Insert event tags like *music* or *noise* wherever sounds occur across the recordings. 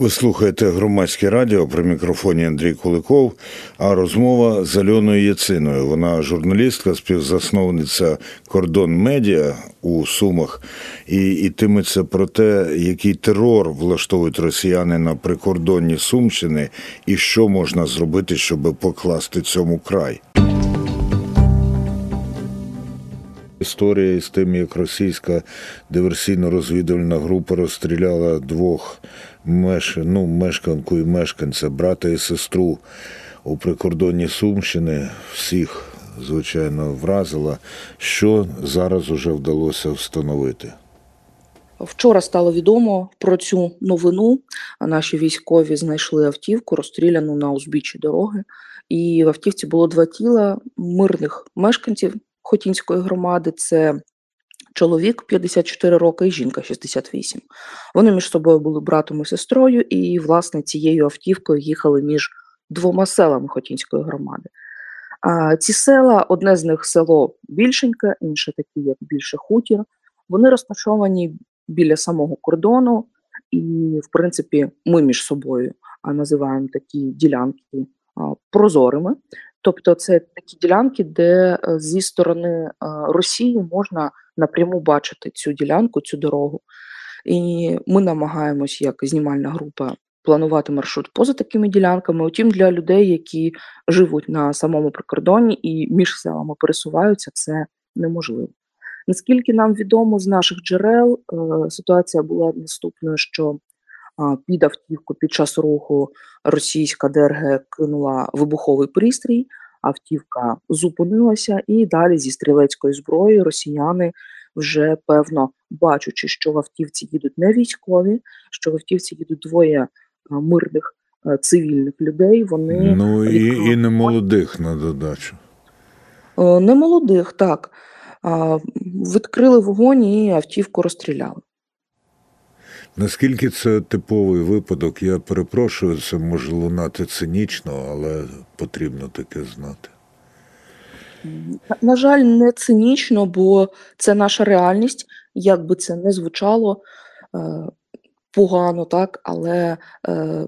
Ви слухаєте громадське радіо при мікрофоні Андрій Куликов, а розмова з Альоною Яциною. Вона журналістка, співзасновниця Кордон Медіа у Сумах, і йтиметься про те, який терор влаштовують росіяни на прикордонні Сумщини, і що можна зробити, щоб покласти цьому край. Історія з тим, як російська диверсійно-розвідувальна група розстріляла двох меш... ну, мешканку і мешканця, брата і сестру у прикордонні Сумщини, всіх, звичайно, вразила. Що зараз уже вдалося встановити? Вчора стало відомо про цю новину. Наші військові знайшли автівку, розстріляну на узбіччі дороги. І в автівці було два тіла мирних мешканців Хотінської громади. Це чоловік 54 роки і жінка 68. Вони між собою були братом і сестрою, і, власне, цією автівкою їхали між двома селами Хотінської громади. А ці села, одне з них село більшеньке, інше такі, як більше хутір. Вони розташовані біля самого кордону, і, в принципі, ми між собою називаємо такі ділянки прозорими. Тобто, це такі ділянки, де е, зі сторони Росії можна напряму бачити цю ділянку, цю дорогу. І ми намагаємось, як знімальна група, планувати маршрут поза такими ділянками. Утім, для людей, які живуть на самому прикордонні і між селами пересуваються, це неможливо. Наскільки нам відомо з наших джерел, е, ситуація була наступною, що під автівку під час руху російська ДРГ кинула вибуховий пристрій, автівка зупинилася, і далі зі стрілецької зброї росіяни вже певно бачучи, що в автівці їдуть не військові, що в автівці їдуть двоє мирних цивільних людей. Вони ну і, і не молодих на додачу. Е, не молодих, так. Відкрили вогонь і автівку розстріляли. Наскільки це типовий випадок, я перепрошую, це може лунати цинічно, але потрібно таке знати. На жаль, не цинічно, бо це наша реальність, як би це не звучало е, погано, так, але е,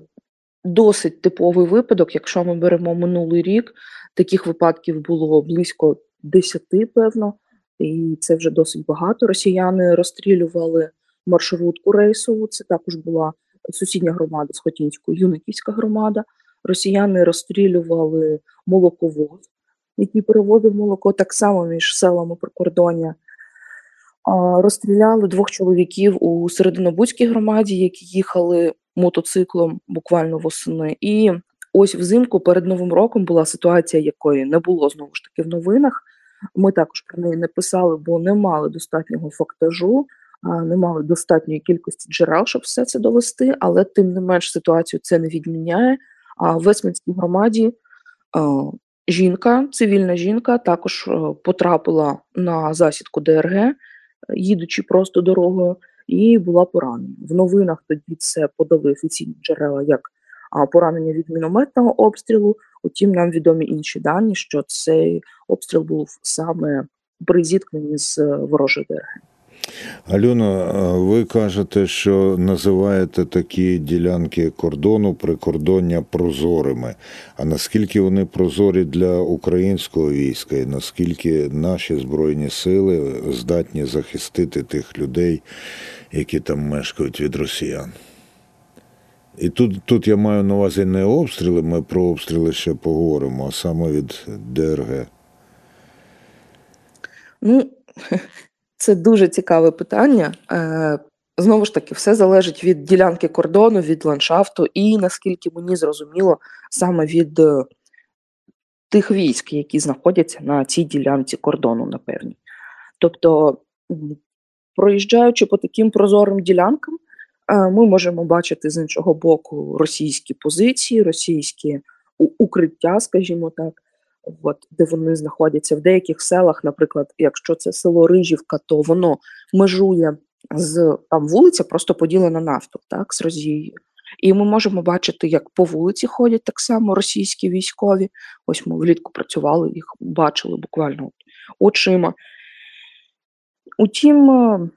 досить типовий випадок. Якщо ми беремо минулий рік, таких випадків було близько десяти, певно, і це вже досить багато. Росіяни розстрілювали маршрутку рейсову. Це також була сусідня громада з Хотінською, Юниківська громада. Росіяни розстрілювали молоковоз, який перевозив молоко так само між селами прикордоння. Розстріляли двох чоловіків у Серединобудській громаді, які їхали мотоциклом буквально восени. І ось взимку перед Новим роком була ситуація, якої не було знову ж таки в новинах. Ми також про неї не писали, бо не мали достатнього фактажу не мали достатньої кількості джерел, щоб все це довести, але тим не менш ситуацію це не відміняє. А в Весмінській громаді жінка, цивільна жінка, також потрапила на засідку ДРГ, їдучи просто дорогою, і була поранена. В новинах тоді це подали офіційні джерела як поранення від мінометного обстрілу. Утім, нам відомі інші дані, що цей обстріл був саме при зіткненні з ворожою ДРГ. Альона, ви кажете, що називаєте такі ділянки кордону прикордоння прозорими. А наскільки вони прозорі для українського війська, і наскільки наші збройні сили здатні захистити тих людей, які там мешкають від росіян? І тут тут я маю на увазі не обстріли, ми про обстріли ще поговоримо, а саме від ДРГ. Ну, це дуже цікаве питання. Е, знову ж таки, все залежить від ділянки кордону, від ландшафту, і наскільки мені зрозуміло, саме від е, тих військ, які знаходяться на цій ділянці кордону, напевні. Тобто, проїжджаючи по таким прозорим ділянкам, е, ми можемо бачити з іншого боку російські позиції, російські укриття, скажімо так от, де вони знаходяться в деяких селах, наприклад, якщо це село Рижівка, то воно межує з там вулиця, просто поділена навтор, так, з Росією. І ми можемо бачити, як по вулиці ходять так само російські військові. Ось ми влітку працювали, їх бачили буквально очима. Утім,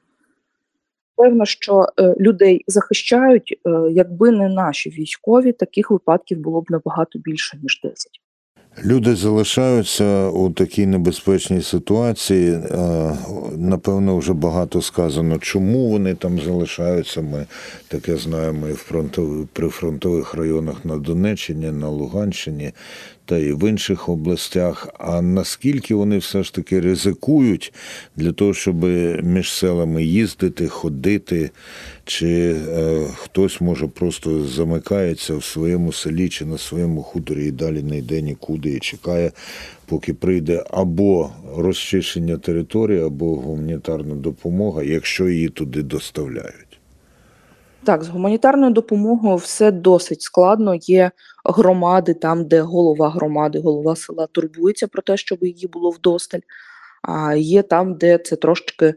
Певно, що е, людей захищають, е, якби не наші військові, таких випадків було б набагато більше ніж 10. Люди залишаються у такій небезпечній ситуації. Е, Напевно, вже багато сказано, чому вони там залишаються. Ми таке знаємо і в фронтових прифронтових районах на Донеччині, на Луганщині та і в інших областях. А наскільки вони все ж таки ризикують для того, щоб між селами їздити, ходити, чи е, хтось може просто замикається в своєму селі чи на своєму хуторі і далі не йде нікуди і чекає, поки прийде або розчищення території, або гуманітарна допомога, якщо її туди доставляють. Так, з гуманітарною допомогою все досить складно. Є громади там, де голова громади, голова села турбується про те, щоб її було вдосталь. А є там, де це трошки,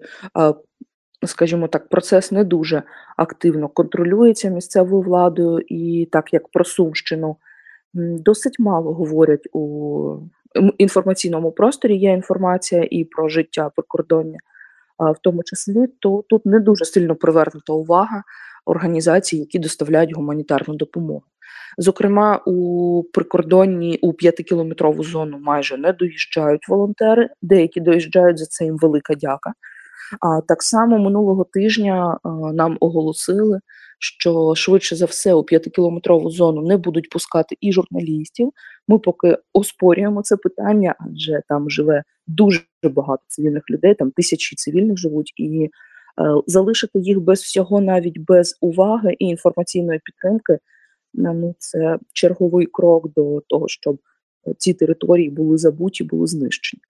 скажімо так, процес не дуже активно контролюється місцевою владою, і так як про Сумщину досить мало говорять у інформаційному просторі. Є інформація і про життя прикордоння, в тому числі, то тут не дуже сильно привернута увага організацій, які доставляють гуманітарну допомогу. Зокрема, у прикордонні у п'ятикілометрову зону майже не доїжджають волонтери, деякі доїжджають за це їм велика дяка. А так само минулого тижня нам оголосили, що швидше за все у п'ятикілометрову зону не будуть пускати і журналістів. Ми поки оспорюємо це питання, адже там живе дуже багато цивільних людей, там тисячі цивільних живуть, і залишити їх без всього, навіть без уваги і інформаційної підтримки, е, ну це черговий крок до того, щоб е, ці території були забуті, були знищені.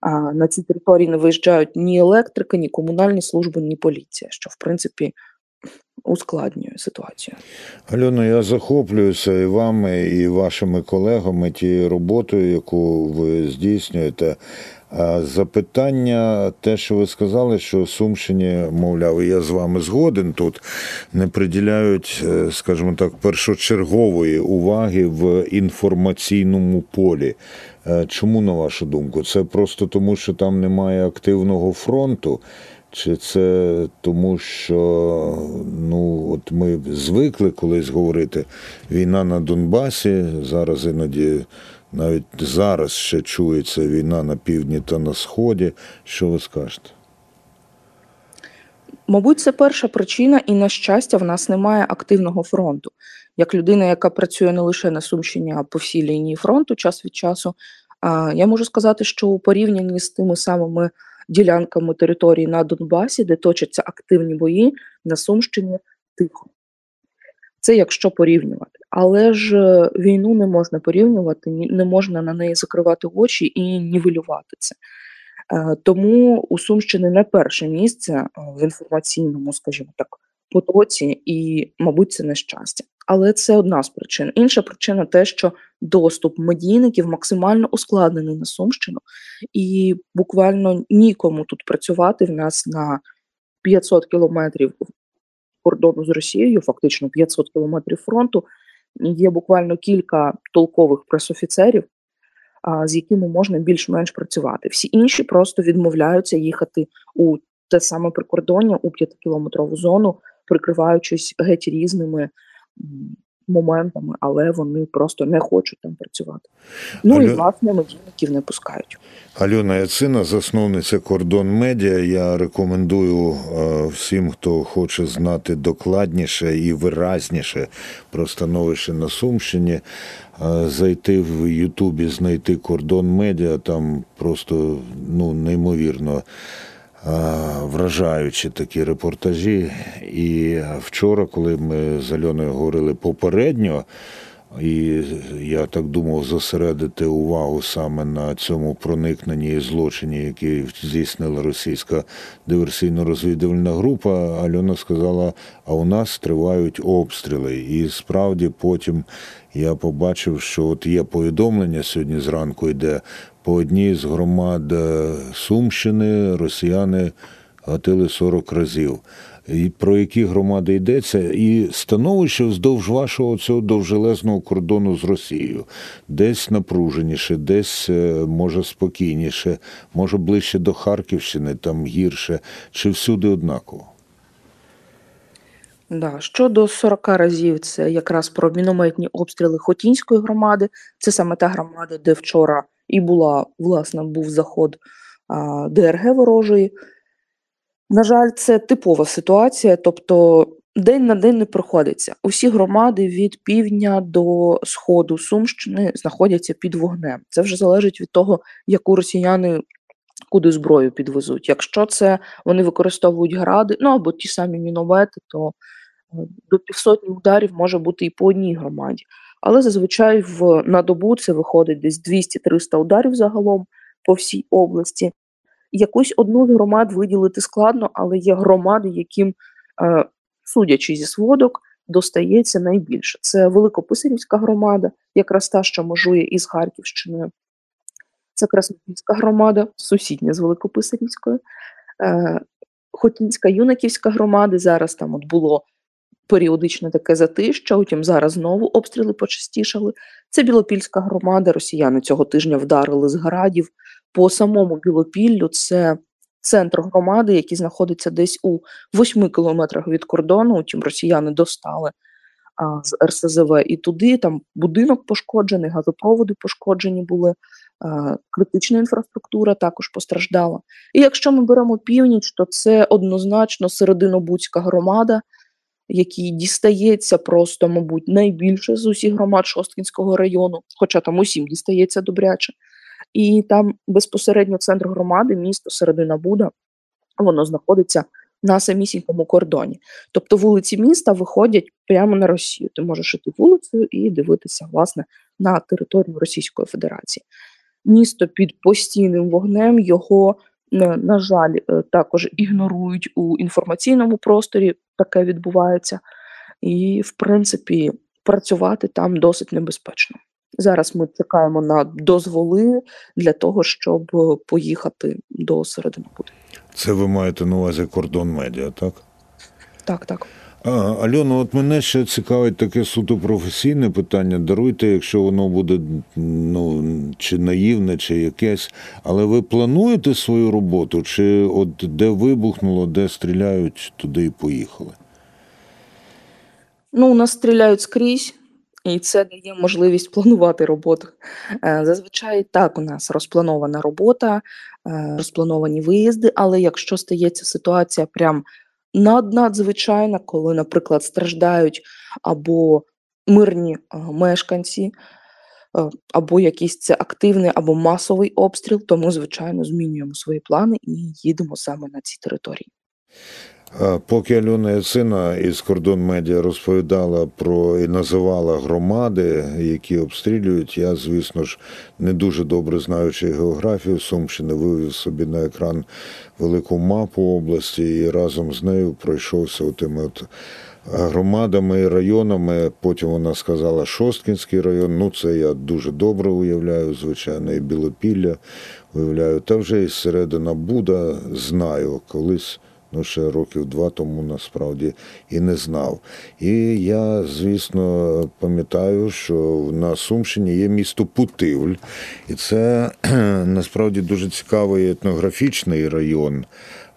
А на ці території не виїжджають ні електрика, ні комунальні служби, ні поліція, що в принципі ускладнює ситуацію. Альоно, я захоплююся і вами, і вашими колегами тією роботою, яку ви здійснюєте. Запитання, те, що ви сказали, що Сумщині, мовляв, я з вами згоден тут, не приділяють, е, скажімо так, першочергової уваги в інформаційному полі. Е, Чому, на вашу думку? Це просто тому, що там немає активного фронту? Чи це тому, що ну, от ми звикли колись говорити війна на Донбасі, зараз іноді навіть зараз ще чується війна на півдні та на сході. Що ви скажете? Мабуть, це перша причина, і на щастя, в нас немає активного фронту. Як людина, яка працює не лише на Сумщині, а по всій лінії фронту час від часу, я можу сказати, що у порівнянні з тими самими ділянками території на Донбасі, де точаться активні бої, на Сумщині тихо. Це якщо порівнювати. Але ж е, війну не можна порівнювати, не можна на неї закривати очі і нівелювати це. Е, Тому у Сумщини не перше місце е, в інформаційному, скажімо так, потоці, і, мабуть, це нещастя. Але це одна з причин. Інша причина те, що доступ медійників максимально ускладнений на Сумщину, і буквально нікому тут працювати. В нас на 500 кілометрів кордону з Росією, фактично 500 кілометрів фронту. Є буквально кілька толкових пресофіцерів, з якими можна більш-менш працювати. Всі інші просто відмовляються їхати у те саме прикордоння у п'ятикілометрову зону, прикриваючись геть різними моментами, але вони просто не хочуть там працювати. Ну і власне медійників не пускають. Альона Яцина, засновниця Кордон Медіа. Я рекомендую е, всім, хто хоче знати докладніше і виразніше про становище на Сумщині, е, зайти в Ютубі, знайти Кордон Медіа. Там просто ну, неймовірно вражаючі такі репортажі. І вчора, коли ми з Альоною говорили попередньо. І я так думав зосередити увагу саме на цьому проникненні і злочині, який здійснила російська диверсійно-розвідувальна група. Альона сказала: а у нас тривають обстріли. І справді потім я побачив, що от є повідомлення сьогодні зранку йде по одній з громад е, Сумщини росіяни гатили 40 разів. Про які громади йдеться, і становище вздовж вашого цього довжелезного кордону з Росією, десь напруженіше, десь е, може спокійніше, може ближче до Харківщини, там гірше, чи всюди однаково. Да, щодо 40 разів, це якраз про мінометні обстріли Хотінської громади. Це саме та громада, де вчора і була, власне, був заход а, ДРГ ворожої. На жаль, це типова ситуація, тобто день на день не проходиться. Усі громади від півдня до сходу Сумщини знаходяться під вогнем. Це вже залежить від того, яку росіяни куди зброю підвезуть. Якщо це вони використовують гради, ну або ті самі міномети, то е, до півсотні ударів може бути і по одній громаді. Але зазвичай в на добу це виходить десь 200-300 ударів загалом по всій області. Якусь одну з громад виділити складно, але є громади, яким, е, судячи зі сводок, достається найбільше. Це Великописарівська громада, якраз та, що межує із Харківщиною. Це Краснопільська громада, сусідня з Великописарівською, е, Хотінська Юнаківська громада. Зараз там от було періодичне таке затища, утім зараз знову обстріли почастішали. Це Білопільська громада. Росіяни цього тижня вдарили з градів. По самому Білопіллю це центр громади, який знаходиться десь у 8 кілометрах від кордону. Утім, росіяни достали а, з РСЗВ і туди. Там будинок пошкоджений, газопроводи пошкоджені були. Критична інфраструктура також постраждала. І якщо ми беремо північ, то це однозначно серединобудська громада, якій дістається просто, мабуть, найбільше з усіх громад Шосткінського району, хоча там усім дістається добряче. І там безпосередньо центр громади, місто Середина Буда, воно знаходиться на самісінькому кордоні. Тобто вулиці міста виходять прямо на Росію. Ти можеш іти вулицею і дивитися власне на територію Російської Федерації. Місто під постійним вогнем його, на, на жаль, е, також ігнорують у інформаційному просторі. Таке відбувається, і в принципі працювати там досить небезпечно. Зараз ми чекаємо на дозволи для того, щоб е, поїхати до середини. Це ви маєте на увазі кордон медіа, так? Так, так. А, Альона, от мене ще цікавить таке суто професійне питання. Даруйте, якщо воно буде ну, чи наївне, чи якесь. Але ви плануєте свою роботу, чи от де вибухнуло, де стріляють, туди і поїхали? Ну, у нас стріляють скрізь, і це дає можливість планувати роботу. Е, Зазвичай так у нас розпланована робота, е, розплановані виїзди, але якщо стається ситуація прям над надзвичайна, коли, наприклад, страждають або мирні е, мешканці, або якийсь це активний або масовий обстріл, то ми, звичайно, змінюємо свої плани і їдемо саме на ці території. Поки Альона Яцина із кордон медіа розповідала про і називала громади, які обстрілюють, я, звісно ж, не дуже добре знаючи географію Сумщини, вивів собі на екран велику мапу області і разом з нею пройшовся тими от громадами і районами. Потім вона сказала Шосткінський район. Ну, це я дуже добре уявляю, звичайно, і Білопілля уявляю. Та вже і середина Буда знаю колись ну ще років два тому насправді і не знав. І я, звісно, пам'ятаю, що на Сумщині є місто Путивль, і це *clears throat* насправді дуже цікавий етнографічний район.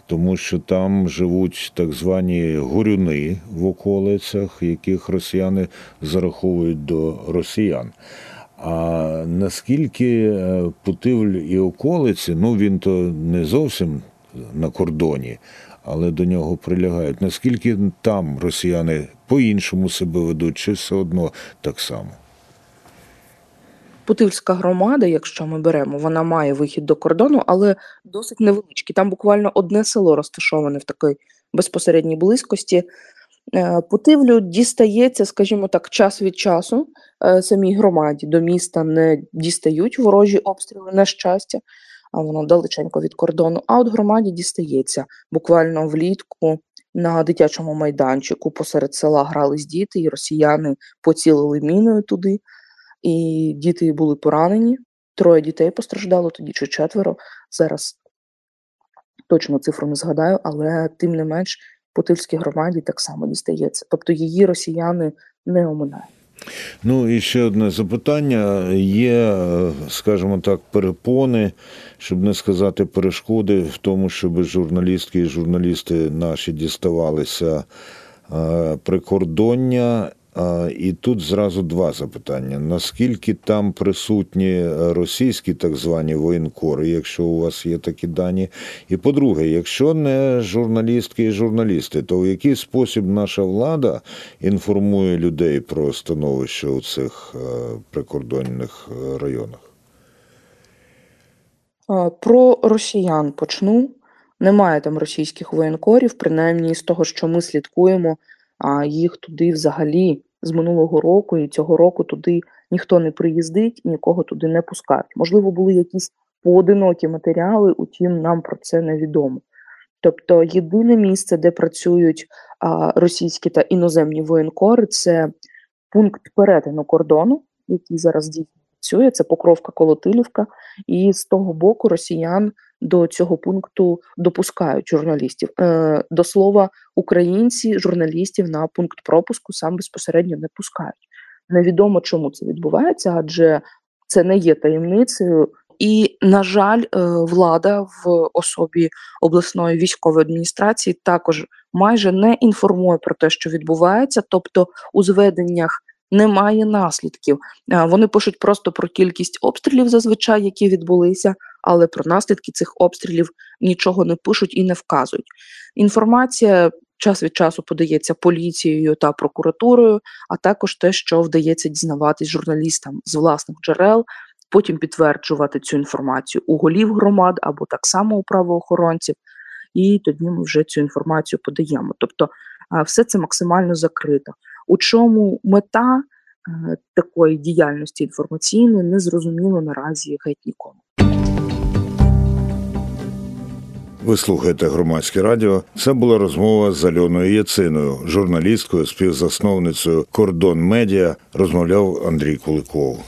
Тому що там живуть так звані горюни в околицях, яких росіяни зараховують до росіян. А наскільки Путивль і околиці, ну він то не зовсім на кордоні, але до нього прилягають. Наскільки там росіяни по-іншому себе ведуть, чи все одно так само? Путивльська громада, якщо ми беремо, вона має вихід до кордону, але досить невеличкий. Там буквально одне село розташоване в такій безпосередній близькості. Е, Путивлю дістається, скажімо так, час від часу е, самій громаді до міста не дістають ворожі обстріли, на щастя, а воно далеченько від кордону. А от громаді дістається буквально влітку на дитячому майданчику посеред села грались діти, і росіяни поцілили міною туди, і діти були поранені. Троє дітей постраждало, тоді чи четверо. Зараз точно цифру не згадаю, але тим не менш Путильській громаді так само дістається. Тобто її росіяни не оминають. Ну і ще одне запитання. Є, скажімо так, перепони, щоб не сказати перешкоди в тому, щоб журналістки і журналісти наші діставалися е, прикордоння. І тут зразу два запитання: наскільки там присутні е, російські так звані воєнкори, якщо у вас є такі дані? І по-друге, якщо не журналістки і журналісти, то в який спосіб наша влада інформує людей про становище у цих е, прикордонних е, районах? Про росіян почну. Немає там російських воєнкорів, принаймні з того, що ми слідкуємо, а їх туди взагалі з минулого року і цього року туди ніхто не приїздить, нікого туди не пускають. Можливо, були якісь поодинокі матеріали, утім, нам про це невідомо. Тобто, єдине місце, де працюють а, російські та іноземні воєнкори, це пункт перетину кордону, який зараз дійсно працює, це Покровка Колотилівка, і з того боку росіян до цього пункту допускають журналістів. Е, до слова, українці журналістів на пункт пропуску сам безпосередньо не пускають. Невідомо, чому це відбувається, адже це не є таємницею. І, на жаль, е, влада в особі обласної військової адміністрації також майже не інформує про те, що відбувається, тобто у зведеннях немає наслідків. Е, Вони пишуть просто про кількість обстрілів, зазвичай, які відбулися, але про наслідки цих обстрілів нічого не пишуть і не вказують. Інформація час від часу подається поліцією та прокуратурою, а також те, що вдається дізнаватись журналістам з власних джерел, потім підтверджувати цю інформацію у голів громад або так само у правоохоронців. І тоді ми вже цю інформацію подаємо. Тобто все це максимально закрито. У чому мета е, такої діяльності інформаційної не зрозуміло наразі геть нікому. Ви слухаєте громадське радіо. Це була розмова з Альоною Яциною, журналісткою, співзасновницею Кордон Медіа. Розмовляв Андрій Куликов.